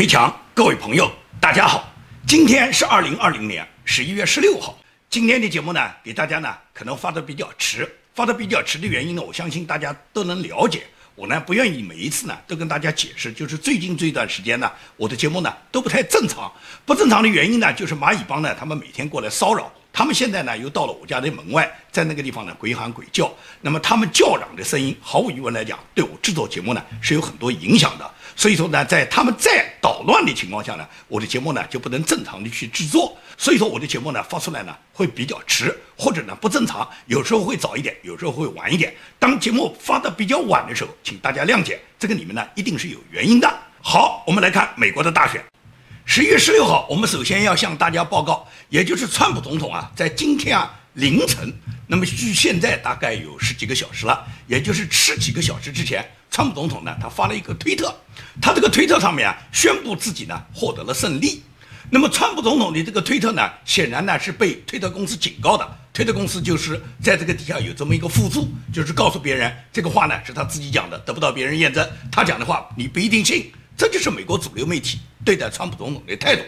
推墙，各位朋友，大家好，今天是二零二零年十一月十六号。今天的节目呢，给大家呢可能发的比较迟，发的比较迟的原因呢，我相信大家都能了解。我呢不愿意每一次呢都跟大家解释，就是最近这段时间呢，我的节目呢都不太正常。不正常的原因呢，就是蚂蚁帮呢他们每天过来骚扰。他们现在呢，又到了我家的门外，在那个地方呢，鬼喊鬼叫。那么他们叫嚷的声音，毫无疑问来讲，对我制作节目呢是有很多影响的。所以说呢，在他们再捣乱的情况下呢，我的节目呢就不能正常的去制作。所以说我的节目呢发出来呢会比较迟，或者呢不正常，有时候会早一点，有时候会晚一点。当节目发的比较晚的时候，请大家谅解，这个里面呢一定是有原因的。好，我们来看美国的大选。十一月十六号，我们首先要向大家报告，也就是川普总统啊，在今天啊凌晨，那么距现在大概有十几个小时了，也就是十几个小时之前，川普总统呢，他发了一个推特，他这个推特上面啊，宣布自己呢获得了胜利。那么川普总统的这个推特呢，显然呢是被推特公司警告的，推特公司就是在这个底下有这么一个附注，就是告诉别人这个话呢是他自己讲的，得不到别人验证，他讲的话你不一定信。这就是美国主流媒体对待川普总统的态度。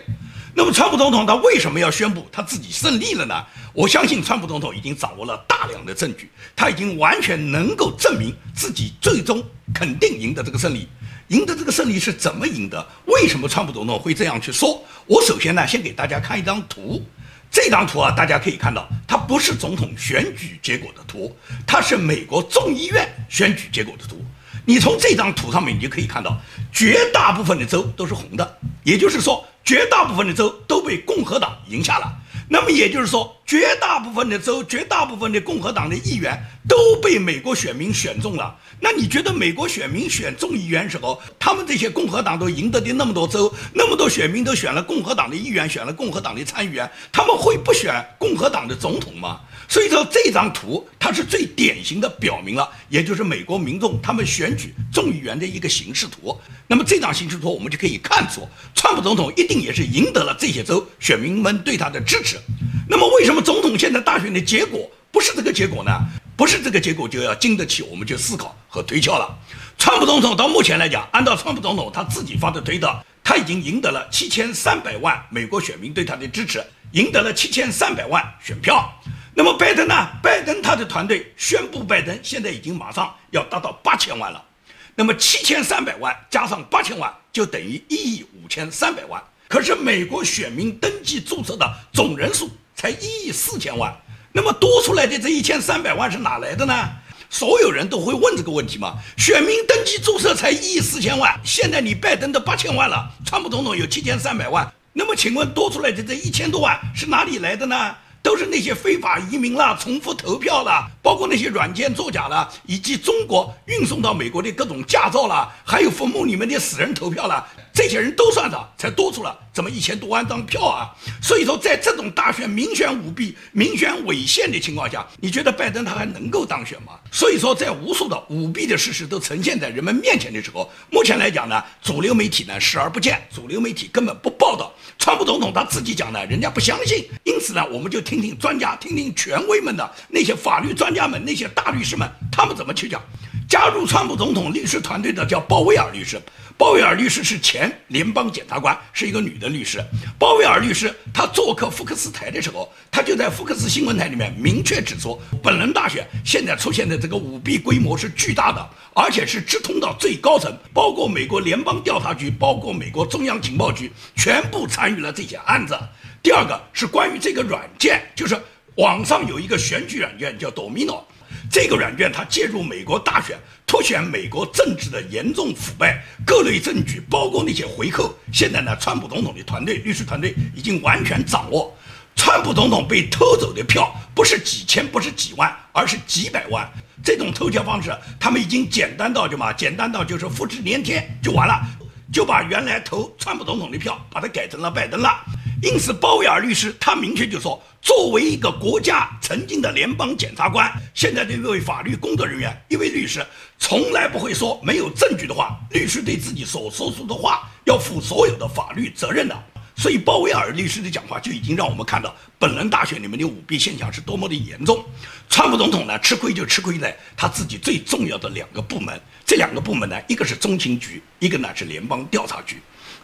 那么，川普总统他为什么要宣布他自己胜利了呢？我相信川普总统已经掌握了大量的证据，他已经完全能够证明自己最终肯定赢得这个胜利。赢得这个胜利是怎么赢得？为什么川普总统会这样去说？我首先呢，先给大家看一张图。这张图啊，大家可以看到，它不是总统选举结果的图，它是美国众议院选举结果的图。你从这张图上面，你就可以看到，绝大部分的州都是红的，也就是说，绝大部分的州都被共和党赢下了。那么也就是说，绝大部分的州，绝大部分的共和党的议员都被美国选民选中了。那你觉得美国选民选众议员时候，他们这些共和党都赢得的那么多州，那么多选民都选了共和党的议员，选了共和党的参议员，他们会不选共和党的总统吗？所以说这张图它是最典型的表明了，也就是美国民众他们选举众议员的一个形式图。那么这张形式图我们就可以看出，川普总统一定也是赢得了这些州选民们对他的支持。那么为什么总统现在大选的结果不是这个结果呢？不是这个结果就要经得起我们去思考和推敲了。川普总统到目前来讲，按照川普总统他自己发的推特，他已经赢得了七千三百万美国选民对他的支持，赢得了七千三百万选票。那么拜登呢？拜登他的团队宣布，拜登现在已经马上要达到八千万了。那么七千三百万加上八千万，就等于一亿五千三百万。可是美国选民登记注册的总人数才一亿四千万。那么多出来的这一千三百万是哪来的呢？所有人都会问这个问题嘛？选民登记注册才一亿四千万，现在你拜登的八千万了，川普总统有七千三百万。那么请问多出来的这一千多万是哪里来的呢？都是那些非法移民啦、重复投票啦，包括那些软件作假啦，以及中国运送到美国的各种驾照啦，还有坟墓里面的死人投票啦，这些人都算上，才多出了这么一千多万张票啊！所以说，在这种大选明选舞弊、明选违宪的情况下，你觉得拜登他还能够当选吗？所以说，在无数的舞弊的事实都呈现在人们面前的时候，目前来讲呢，主流媒体呢视而不见，主流媒体根本不报道。川普总统他自己讲呢，人家不相信，因此呢，我们就听听专家，听听权威们的那些法律专家们、那些大律师们，他们怎么去讲。加入川普总统律师团队的叫鲍威尔律师，鲍威尔律师是前联邦检察官，是一个女的律师。鲍威尔律师他做客福克斯台的时候，他就在福克斯新闻台里面明确指出，本轮大选现在出现的这个舞弊规模是巨大的，而且是直通到最高层，包括美国联邦调查局，包括美国中央情报局，全部参与了这些案子。第二个是关于这个软件，就是网上有一个选举软件叫 Domino。这个软件它介入美国大选，凸显美国政治的严重腐败，各类证据，包括那些回扣。现在呢，川普总统的团队律师团队已经完全掌握，川普总统被偷走的票不是几千，不是几万，而是几百万。这种偷票方式，他们已经简单到什么？简单到就是复制粘贴就完了，就把原来投川普总统的票，把它改成了拜登了。因此，鲍威尔律师他明确就说。作为一个国家曾经的联邦检察官，现在的一位法律工作人员，一位律师，从来不会说没有证据的话。律师对自己所说出的话要负所有的法律责任的。所以，鲍威尔律师的讲话就已经让我们看到本轮大选里面的舞弊现象是多么的严重。川普总统呢，吃亏就吃亏在他自己最重要的两个部门。这两个部门呢，一个是中情局，一个呢是联邦调查局。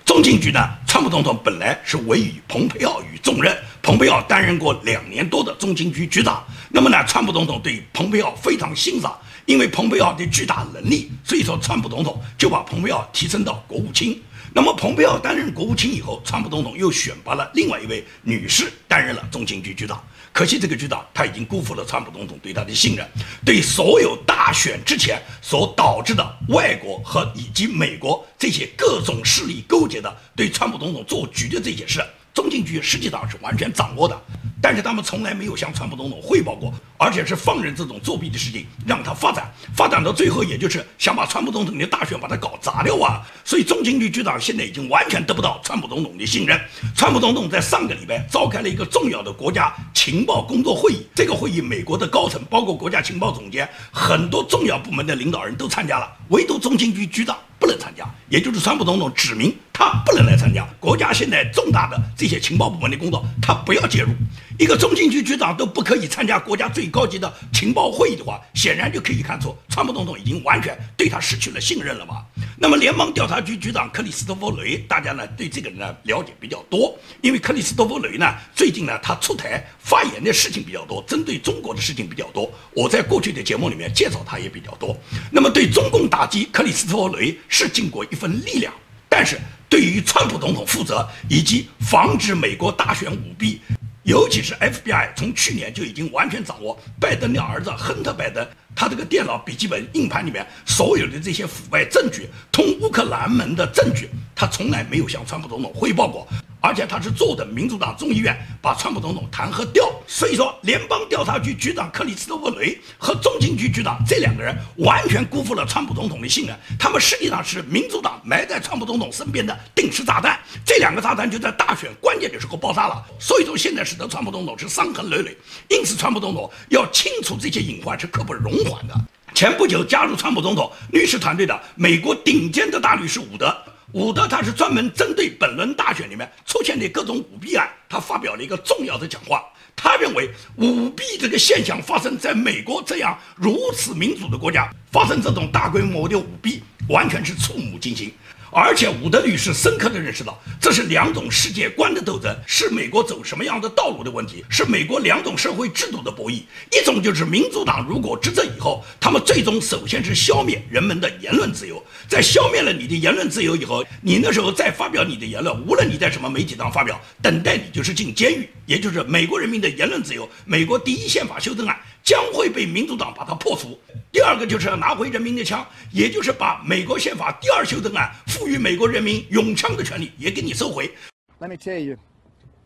中情局呢，川普总统本来是委以蓬佩奥与重任，蓬佩奥担任过两年多的中情局局长。那么呢，川普总统对蓬佩奥非常欣赏，因为蓬佩奥的巨大能力，所以说川普总统就把蓬佩奥提升到国务卿。那么蓬佩奥担任国务卿以后，川普总统又选拔了另外一位女士担任了中情局局长。可惜这个局长他已经辜负了川普总统对他的信任，对所有大选之前所导致的外国和以及美国这些各种势力勾结的对川普总统做局的这些事。中情局实际上是完全掌握的，但是他们从来没有向川普总统汇报过，而且是放任这种作弊的事情让他发展，发展到最后，也就是想把川普总统的大选把它搞砸掉啊！所以中情局局长现在已经完全得不到川普总统的信任。川普总统在上个礼拜召开了一个重要的国家情报工作会议，这个会议美国的高层，包括国家情报总监，很多重要部门的领导人都参加了，唯独中情局局长。不能参加，也就是川普总统指明他不能来参加国家现在重大的这些情报部门的工作，他不要介入。一个中情局局长都不可以参加国家最高级的情报会议的话，显然就可以看出川普总统已经完全对他失去了信任了嘛。那么联邦调查局局长克里斯托弗雷，大家呢对这个人呢了解比较多，因为克里斯托弗雷呢最近呢他出台发言的事情比较多，针对中国的事情比较多。我在过去的节目里面介绍他也比较多。那么对中共打击，克里斯托弗雷。是尽过一份力量，但是对于川普总统负责，以及防止美国大选舞弊，尤其是 FBI 从去年就已经完全掌握拜登的儿子亨特·拜登他这个电脑笔记本硬盘里面所有的这些腐败证据，通乌克兰门的证据，他从来没有向川普总统汇报过。而且他是坐等民主党众议院把川普总统弹劾掉，所以说联邦调查局局长克里斯托弗雷和中情局局长这两个人完全辜负了川普总统的信任，他们实际上是民主党埋在川普总统身边的定时炸弹，这两个炸弹就在大选关键的时候爆炸了，所以说现在使得川普总统是伤痕累累，因此川普总统要清除这些隐患是刻不容缓的。前不久加入川普总统律师团队的美国顶尖的大律师伍德。伍德他是专门针对本轮大选里面出现的各种舞弊案，他发表了一个重要的讲话。他认为舞弊这个现象发生在美国这样如此民主的国家，发生这种大规模的舞弊，完全是触目惊心。而且伍德律师深刻地认识到，这是两种世界观的斗争，是美国走什么样的道路的问题，是美国两种社会制度的博弈。一种就是民主党如果执政以后，他们最终首先是消灭人们的言论自由，在消灭了你的言论自由以后，你那时候再发表你的言论，无论你在什么媒体上发表，等待你就是进监狱，也就是美国人民的言论自由。美国第一宪法修正案。将会被民主党把它破除。第二个就是要拿回人民的枪，也就是把美国宪法第二修正案赋予美国人民拥枪的权利也给你收回。Let me tell you,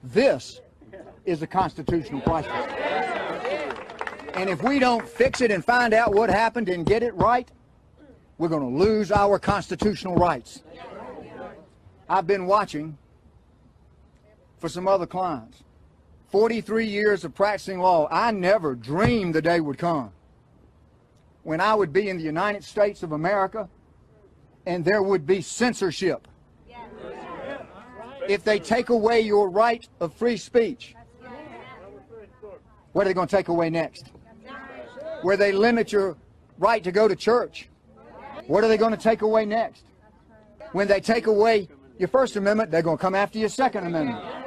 this is a constitutional crisis. And if we don't fix it and find out what happened and get it right, we're going to lose our constitutional rights. I've been watching for some other clients. 43 years of practicing law, I never dreamed the day would come when I would be in the United States of America and there would be censorship. If they take away your right of free speech, what are they going to take away next? Where they limit your right to go to church, what are they going to take away next? When they take away your First Amendment, they're going to come after your Second Amendment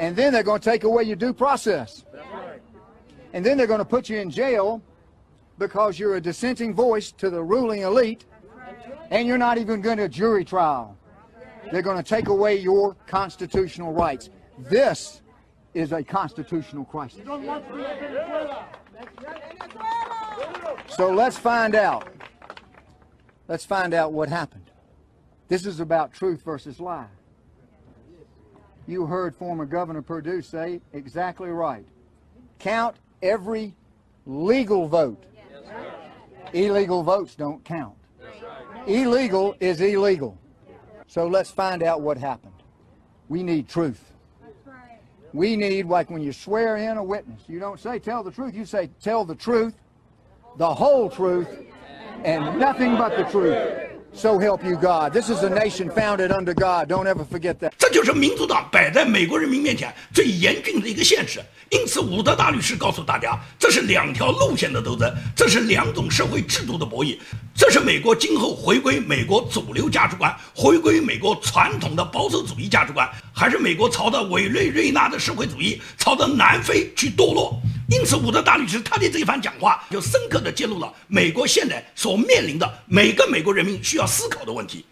and then they're going to take away your due process. And then they're going to put you in jail because you're a dissenting voice to the ruling elite, and you're not even going to a jury trial. They're going to take away your constitutional rights. This is a constitutional crisis. So let's find out. Let's find out what happened. This is about truth versus lie you heard former Governor Perdue say exactly right. Count every legal vote. Illegal votes don't count. Illegal is illegal. So let's find out what happened. We need truth. We need, like when you swear in a witness, you don't say tell the truth, you say tell the truth, the whole truth, and nothing but the truth. So help you God. This is a nation founded under God. Don't ever forget that. 这就是民主党摆在美国人民面前最严峻的一个现实。因此，伍德大律师告诉大家，这是两条路线的斗争，这是两种社会制度的博弈，这是美国今后回归美国主流价值观，回归美国传统的保守主义价值观，还是美国朝着委内瑞拉的社会主义，朝着南非去堕落。因此，伍德大律师他的这一番讲话，就深刻地揭露了美国现在所面临的每个美国人民需要思考的问题。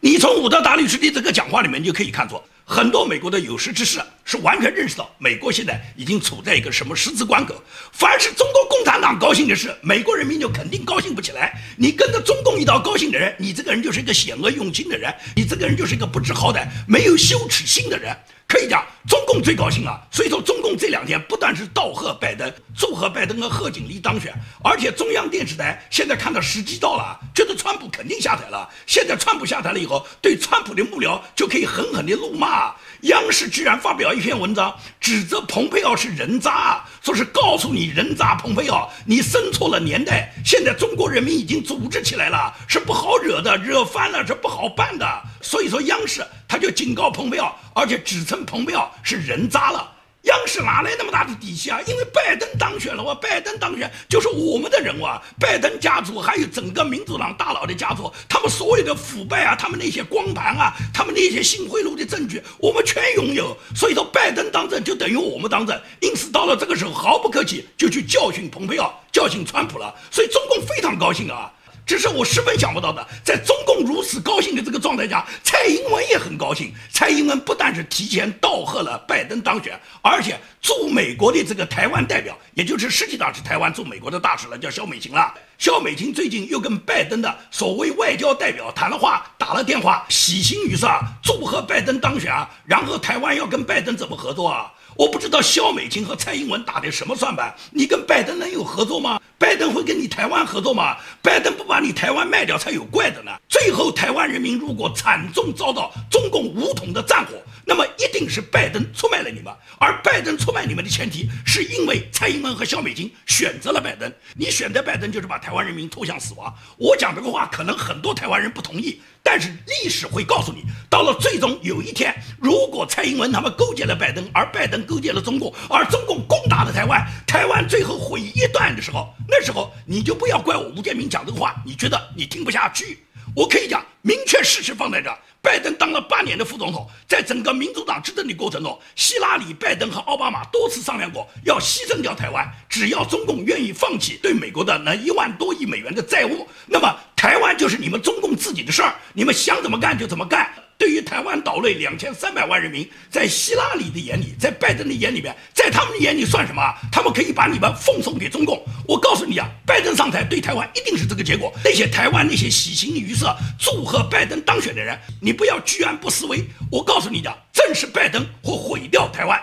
你从伍德大律师的这个讲话里面就可以看出，很多美国的有识之士是完全认识到美国现在已经处在一个什么十字关口。凡是中国共产党高兴的事，美国人民就肯定高兴不起来。你跟着中共一道高兴的人，你这个人就是一个险恶用心的人，你这个人就是一个不知好歹、没有羞耻心的人。可以讲，中共最高兴啊！所以说，中共这两天不但是道贺拜登，祝贺拜登和贺锦丽当选，而且中央电视台现在看到时机到了，觉得川普肯定下台了。现在川普下台了以后，对川普的幕僚就可以狠狠地怒骂。央视居然发表一篇文章，指责蓬佩奥是人渣，说是告诉你人渣蓬佩奥，你生错了年代。现在中国人民已经组织起来了，是不好惹的，惹翻了是不好办的。所以说，央视他就警告蓬佩奥，而且指称蓬佩奥是人渣了。央视哪来那么大的底气啊？因为拜登当选了哇，拜登当选就是我们的人物啊。拜登家族还有整个民主党大佬的家族，他们所有的腐败啊，他们那些光盘啊，他们那些性贿赂的证据，我们全拥有。所以说，拜登当政就等于我们当政。因此，到了这个时候，毫不客气就去教训蓬佩奥，教训川普了。所以，中共非常高兴啊。只是我十分想不到的，在中共如此高兴的这个状态下，蔡英文也很高兴。蔡英文不但是提前道贺了拜登当选，而且驻美国的这个台湾代表，也就是实际上是台湾驻美国的大使了，叫肖美琴了。肖美琴最近又跟拜登的所谓外交代表谈了话，打了电话，喜形于色，祝贺拜登当选啊。然后台湾要跟拜登怎么合作啊？我不知道肖美琴和蔡英文打的什么算盘？你跟拜登能有合作吗？拜登会跟你台湾合作吗？拜登不把你台湾卖掉才有怪的呢。最后台湾人民如果惨重遭到中共武统的战火，那么一定是拜登出卖了你们。而拜登出卖你们的前提，是因为蔡英文和肖美金选择了拜登。你选择拜登就是把台湾人民拖向死亡。我讲这个话，可能很多台湾人不同意。但是历史会告诉你，到了最终有一天，如果蔡英文他们勾结了拜登，而拜登勾结了中共，而中共攻打了台湾，台湾最后毁一段的时候，那时候你就不要怪我吴建民讲这个话，你觉得你听不下去。我可以讲，明确事实放在这。拜登当了八年的副总统，在整个民主党执政的过程中，希拉里、拜登和奥巴马多次商量过，要牺牲掉台湾，只要中共愿意放弃对美国的那一万多亿美元的债务，那么台湾就是你们中共自己的事儿，你们想怎么干就怎么干。对于台湾岛内两千三百万人民，在希拉里的眼里，在拜登的眼里面，在他们的眼里算什么？他们可以把你们奉送给中共。我告诉你啊，拜登上台对台湾一定是这个结果。那些台湾那些喜形于色、祝贺拜登当选的人，你不要居安不思危。我告诉你的，正是拜登会毁掉台湾。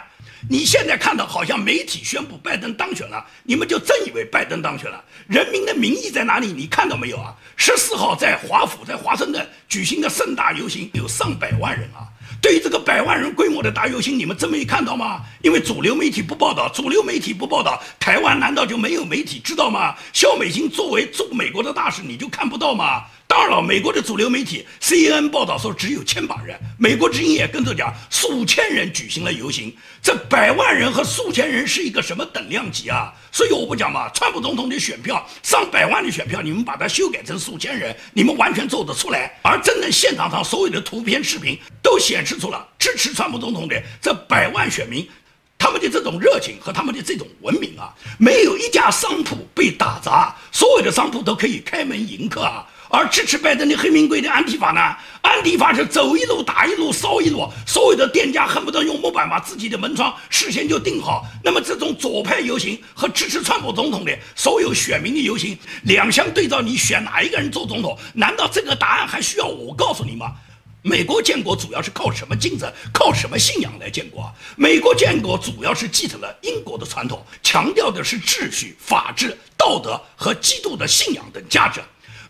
你现在看到好像媒体宣布拜登当选了，你们就真以为拜登当选了？人民的民意在哪里？你看到没有啊？十四号在华府，在华盛顿举行的盛大游行，有上百万人啊！对于这个百万人规模的大游行，你们真没看到吗？因为主流媒体不报道，主流媒体不报道，台湾难道就没有媒体知道吗？肖美金作为驻美国的大使，你就看不到吗？当然了，美国的主流媒体 CNN 报道说只有千把人，美国之音也跟着讲数千人举行了游行。这百万人和数千人是一个什么等量级啊？所以我不讲嘛，川普总统的选票上百万的选票，你们把它修改成数千人，你们完全做得出来。而真正现场上所有的图片、视频都显示出了支持川普总统的这百万选民，他们的这种热情和他们的这种文明啊，没有一家商铺被打砸，所有的商铺都可以开门迎客啊。而支持拜登的黑名贵的安提法呢？安提法是走一路打一路烧一路，所有的店家恨不得用木板把自己的门窗事先就钉好。那么这种左派游行和支持川普总统的所有选民的游行，两相对照，你选哪一个人做总统？难道这个答案还需要我告诉你吗？美国建国主要是靠什么精神、靠什么信仰来建国？美国建国主要是继承了英国的传统，强调的是秩序、法治、道德和基督的信仰等价值。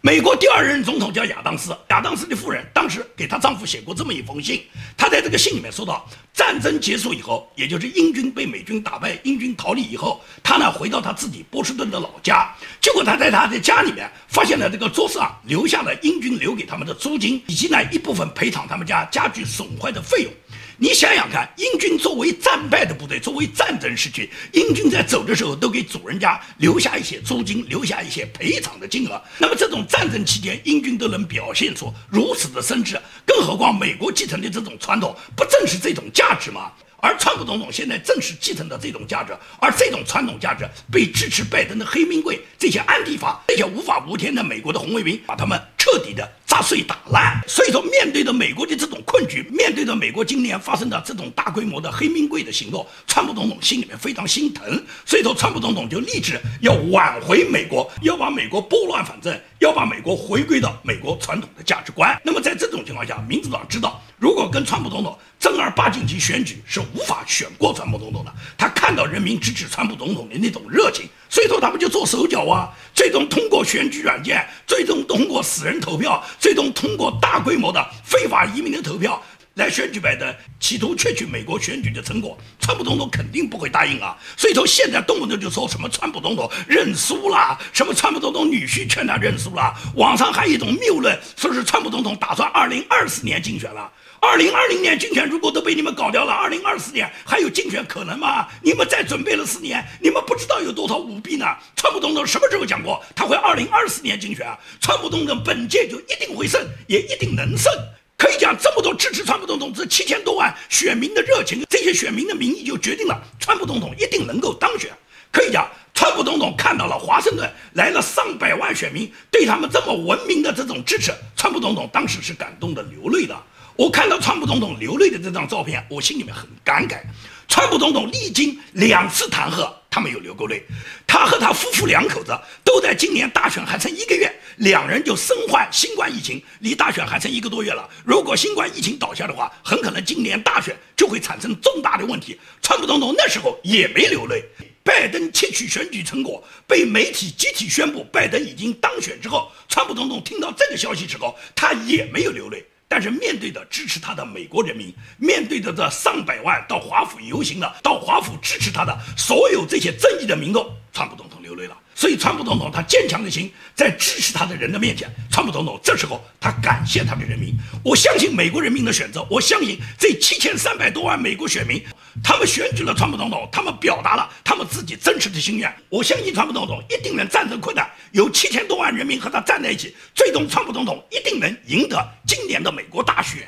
美国第二任总统叫亚当斯，亚当斯的夫人当时给她丈夫写过这么一封信，她在这个信里面说到，战争结束以后，也就是英军被美军打败，英军逃离以后，她呢回到她自己波士顿的老家，结果她在她的家里面发现了这个桌上留下了英军留给他们的租金，以及呢一部分赔偿他们家家具损坏的费用。你想想看，英军作为战败的部队，作为战争时期，英军在走的时候都给主人家留下一些租金，留下一些赔偿的金额。那么这种战争期间，英军都能表现出如此的深知，更何况美国继承的这种传统，不正是这种价值吗？而川普总统现在正是继承的这种价值，而这种传统价值被支持拜登的黑名贵、这些安地法、这些无法无天的美国的红卫兵，把他们彻底的。砸碎打烂，所以说面对着美国的这种困局，面对着美国今年发生的这种大规模的黑名贵的行动，川普总统心里面非常心疼，所以说川普总统就立志要挽回美国，要把美国拨乱反正，要把美国回归到美国传统的价值观。那么在这种情况下，民主党知道，如果跟川普总统正儿八经去选举，是无法选过川普总统的。他看到人民支持川普总统的那种热情。所以说他们就做手脚啊，最终通过选举软件，最终通过死人投票，最终通过大规模的非法移民的投票来选举拜登，企图窃取美国选举的成果。川普总统肯定不会答应啊！所以说现在动不动就说什么川普总统认输了，什么川普总统女婿劝他认输了，网上还有一种谬论，说是川普总统打算二零二四年竞选了。二零二零年竞选如果都被你们搞掉了，二零二四年还有竞选可能吗？你们再准备了四年，你们不知道有多少舞弊呢？川普总统什么时候讲过他会二零二四年竞选啊？川普总统本届就一定会胜，也一定能胜。可以讲，这么多支持川普总统这七千多万选民的热情，这些选民的民意就决定了川普总统一定能够当选。可以讲，川普总统看到了华盛顿来了上百万选民对他们这么文明的这种支持，川普总统当时是感动的流泪的。我看到川普总统流泪的这张照片，我心里面很感慨。川普总统历经两次弹劾，他没有流过泪。他和他夫妇两口子都在今年大选还剩一个月，两人就身患新冠疫情，离大选还剩一个多月了。如果新冠疫情倒下的话，很可能今年大选就会产生重大的问题。川普总统那时候也没流泪。拜登窃取选举成果被媒体集体宣布拜登已经当选之后，川普总统听到这个消息之后，他也没有流泪。但是面对着支持他的美国人民，面对着这上百万到华府游行的、到华府支持他的所有这些正义的民众，川普总统流泪了。所以，川普总统他坚强的心，在支持他的人的面前，川普总统这时候他感谢他的人民。我相信美国人民的选择，我相信这七千三百多万美国选民，他们选举了川普总统，他们表达了他们自己真实的心愿。我相信川普总统一定能战胜困难，有七千多万人民和他站在一起，最终川普总统一定能赢得今年的美国大选。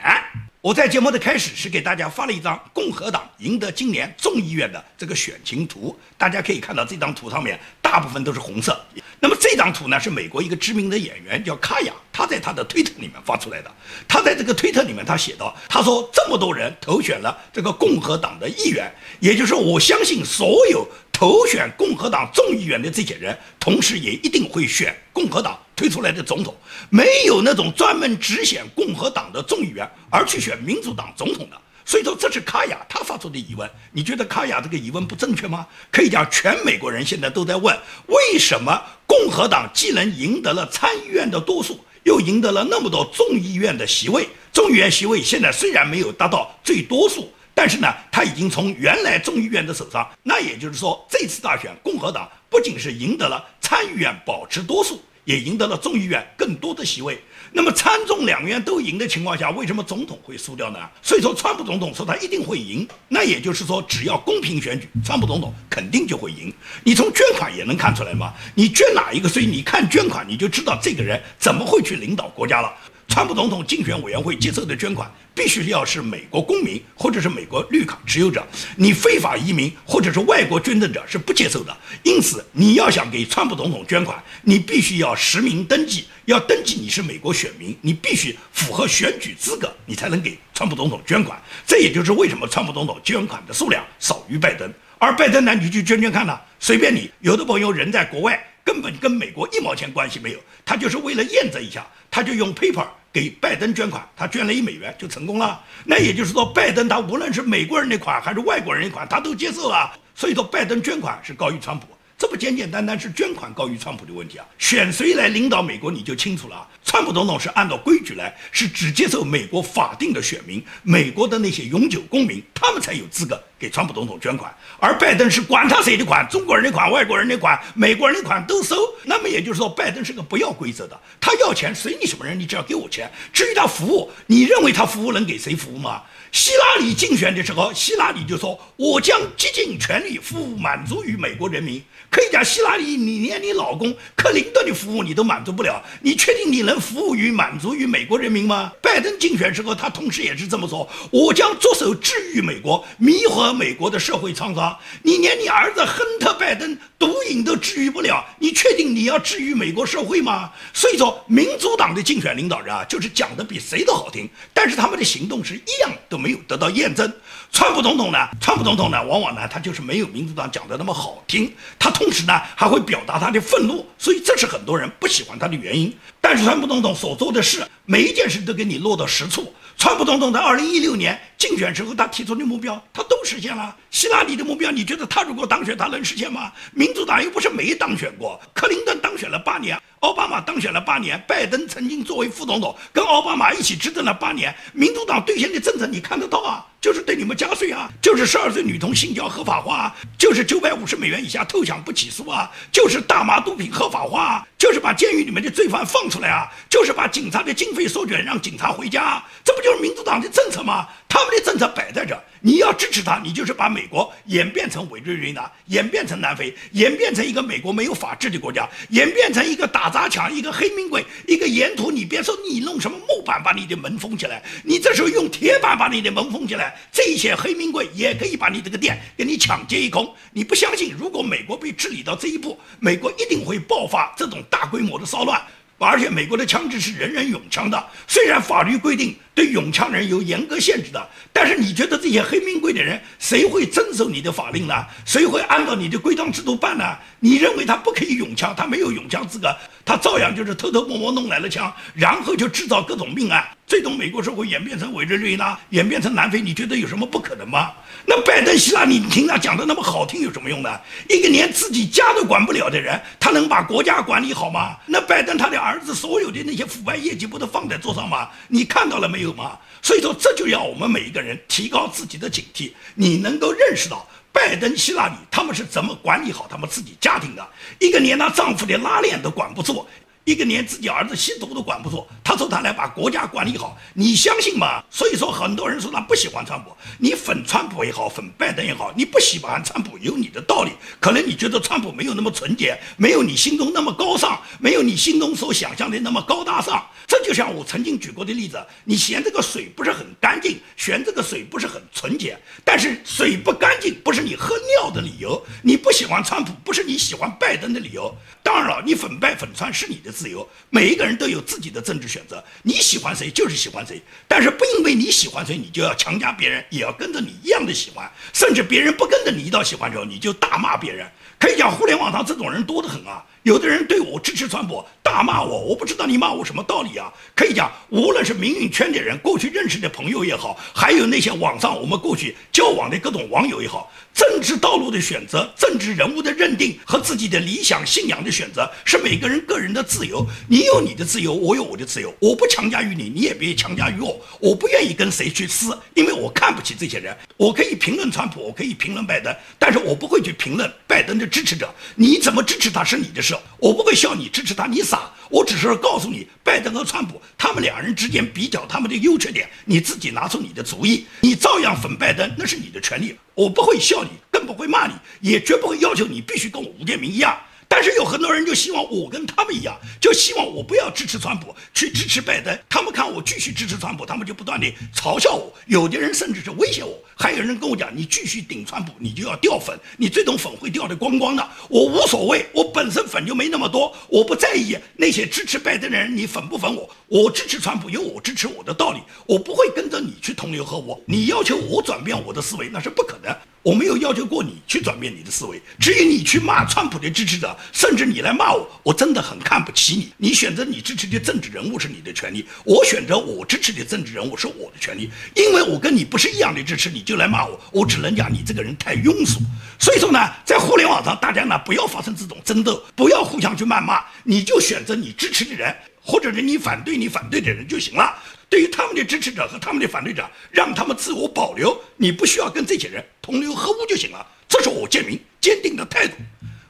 我在节目的开始是给大家发了一张共和党赢得今年众议院的这个选情图，大家可以看到这张图上面大部分都是红色。那么这张图呢是美国一个知名的演员叫卡雅，他在他的推特里面发出来的。他在这个推特里面他写道：“他说这么多人投选了这个共和党的议员，也就是说我相信所有。”投选共和党众议员的这些人，同时也一定会选共和党推出来的总统。没有那种专门只选共和党的众议员而去选民主党总统的。所以说，这是卡雅他发出的疑问。你觉得卡雅这个疑问不正确吗？可以讲，全美国人现在都在问：为什么共和党既能赢得了参议院的多数，又赢得了那么多众议院的席位？众议院席位现在虽然没有达到最多数。但是呢，他已经从原来众议院的手上，那也就是说，这次大选，共和党不仅是赢得了参议院保持多数，也赢得了众议院更多的席位。那么参众两院都赢的情况下，为什么总统会输掉呢？所以说，川普总统说他一定会赢，那也就是说，只要公平选举，川普总统肯定就会赢。你从捐款也能看出来吗？你捐哪一个所以，你看捐款，你就知道这个人怎么会去领导国家了。川普总统竞选委员会接受的捐款，必须要是美国公民或者是美国绿卡持有者，你非法移民或者是外国捐赠者是不接受的。因此，你要想给川普总统捐款，你必须要实名登记，要登记你是美国选民，你必须符合选举资格，你才能给川普总统捐款。这也就是为什么川普总统捐款的数量少于拜登，而拜登呢，你去捐捐看呢，随便你。有的朋友人在国外，根本跟美国一毛钱关系没有，他就是为了验证一下，他就用 paper。给拜登捐款，他捐了一美元就成功了。那也就是说，拜登他无论是美国人的款还是外国人的款，他都接受啊。所以说，拜登捐款是高于川普。这不简简单单是捐款高于川普的问题啊？选谁来领导美国你就清楚了。川普总统是按照规矩来，是只接受美国法定的选民，美国的那些永久公民，他们才有资格给川普总统捐款。而拜登是管他谁的款，中国人的款、外国人的款、美国人的款都收。那么也就是说，拜登是个不要规则的，他要钱随你什么人，你只要给我钱。至于他服务，你认为他服务能给谁服务吗？希拉里竞选的时候，希拉里就说：“我将竭尽全力服务，满足于美国人民。”可以讲，希拉里，你连你老公克林顿的服务你都满足不了，你确定你能服务于、满足于美国人民吗？拜登竞选时候，他同时也是这么说：“我将着手治愈美国，弥合美国的社会创伤。”你连你儿子亨特·拜登毒瘾都治愈不了，你确定你要治愈美国社会吗？所以说，民主党的竞选领导人啊，就是讲的比谁都好听，但是他们的行动是一样都。没有得到验证，川普总统呢？川普总统呢？往往呢，他就是没有民主党讲的那么好听。他同时呢，还会表达他的愤怒，所以这是很多人不喜欢他的原因。但是川普总统所做的事，每一件事都给你落到实处。川普总统在二零一六年竞选时候，他提出的目标，他都实现了。希拉里的目标，你觉得他如果当选，他能实现吗？民主党又不是没当选过，克林顿当选了八年。奥巴马当选了八年，拜登曾经作为副总统跟奥巴马一起执政了八年。民主党兑现的政策你看得到啊？就是对你们加税啊，就是十二岁女童性交合法化啊，就是九百五十美元以下偷抢不起诉啊，就是大麻毒品合法化啊，就是把监狱里面的罪犯放出来啊，就是把警察的经费缩减，让警察回家。这不就是民主党的政策吗？他们的政策摆在这。你要支持他，你就是把美国演变成委内瑞拉，演变成南非，演变成一个美国没有法治的国家，演变成一个打砸抢、一个黑名贵、一个沿途你别说你弄什么木板把你的门封起来，你这时候用铁板把你的门封起来，这些黑名贵也可以把你这个店给你抢劫一空。你不相信？如果美国被治理到这一步，美国一定会爆发这种大规模的骚乱。而且美国的枪支是人人拥枪的，虽然法律规定对拥枪人有严格限制的，但是你觉得这些黑名贵的人谁会遵守你的法令呢？谁会按照你的规章制度办呢？你认为他不可以拥枪，他没有拥枪资格，他照样就是偷偷摸摸弄来了枪，然后就制造各种命案，最终美国社会演变成委内瑞拉，演变成南非，你觉得有什么不可能吗？那拜登、希拉里，你听他讲的那么好听有什么用呢？一个连自己家都管不了的人，他能把国家管理好吗？那拜登他的儿子所有的那些腐败业绩不都放在桌上吗？你看到了没有吗？所以说，这就要我们每一个人提高自己的警惕。你能够认识到拜登、希拉里他们是怎么管理好他们自己家庭的？一个连她丈夫的拉链都管不住。一个连自己儿子吸毒都管不住，他说他来把国家管理好，你相信吗？所以说很多人说他不喜欢川普，你粉川普也好，粉拜登也好，你不喜欢川普有你的道理，可能你觉得川普没有那么纯洁，没有你心中那么高尚，没有你心中所想象的那么高大上。这就像我曾经举过的例子，你嫌这个水不是很干净，选这个水不是很纯洁，但是水不干净不是你喝尿的理由，你不喜欢川普不是你喜欢拜登的理由。当然了，你粉拜粉川是你的。自由，每一个人都有自己的政治选择。你喜欢谁就是喜欢谁，但是不因为你喜欢谁，你就要强加别人也要跟着你一样的喜欢。甚至别人不跟着你一道喜欢的时候，你就大骂别人。可以讲，互联网上这种人多得很啊。有的人对我支持川普，大骂我，我不知道你骂我什么道理啊？可以讲，无论是民运圈的人，过去认识的朋友也好，还有那些网上我们过去交往的各种网友也好。政治道路的选择、政治人物的认定和自己的理想信仰的选择，是每个人个人的自由。你有你的自由，我有我的自由。我不强加于你，你也别强加于我。我不愿意跟谁去撕，因为我看不起这些人。我可以评论川普，我可以评论拜登，但是我不会去评论拜登的支持者。你怎么支持他是你的事，我不会笑你支持他，你傻。我只是告诉你，拜登和川普他们两人之间比较他们的优缺点，你自己拿出你的主意。你照样粉拜登，那是你的权利。我不会笑你，更不会骂你，也绝不会要求你必须跟我吴建明一样。但是有很多人就希望我跟他们一样，就希望我不要支持川普，去支持拜登。他们看我继续支持川普，他们就不断的嘲笑我。有的人甚至是威胁我，还有人跟我讲：“你继续顶川普，你就要掉粉，你这种粉会掉得光光的。”我无所谓，我本身粉就没那么多，我不在意那些支持拜登的人你粉不粉我。我支持川普有我支持我的道理，我不会跟着你去同流合污。你要求我转变我的思维，那是不可能。我没有要求过你去转变你的思维。至于你去骂川普的支持者，甚至你来骂我，我真的很看不起你。你选择你支持的政治人物是你的权利，我选择我支持的政治人物是我的权利。因为我跟你不是一样的支持，你就来骂我，我只能讲你这个人太庸俗。所以说呢，在互联网上，大家呢不要发生这种争斗，不要互相去谩骂，你就选择你支持的人，或者是你反对你反对的人就行了。对于他们的支持者和他们的反对者，让他们自我保留，你不需要跟这些人同流合污就行了。这是我建明坚定的态度。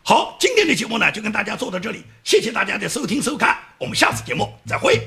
好，今天的节目呢就跟大家做到这里，谢谢大家的收听收看，我们下次节目再会。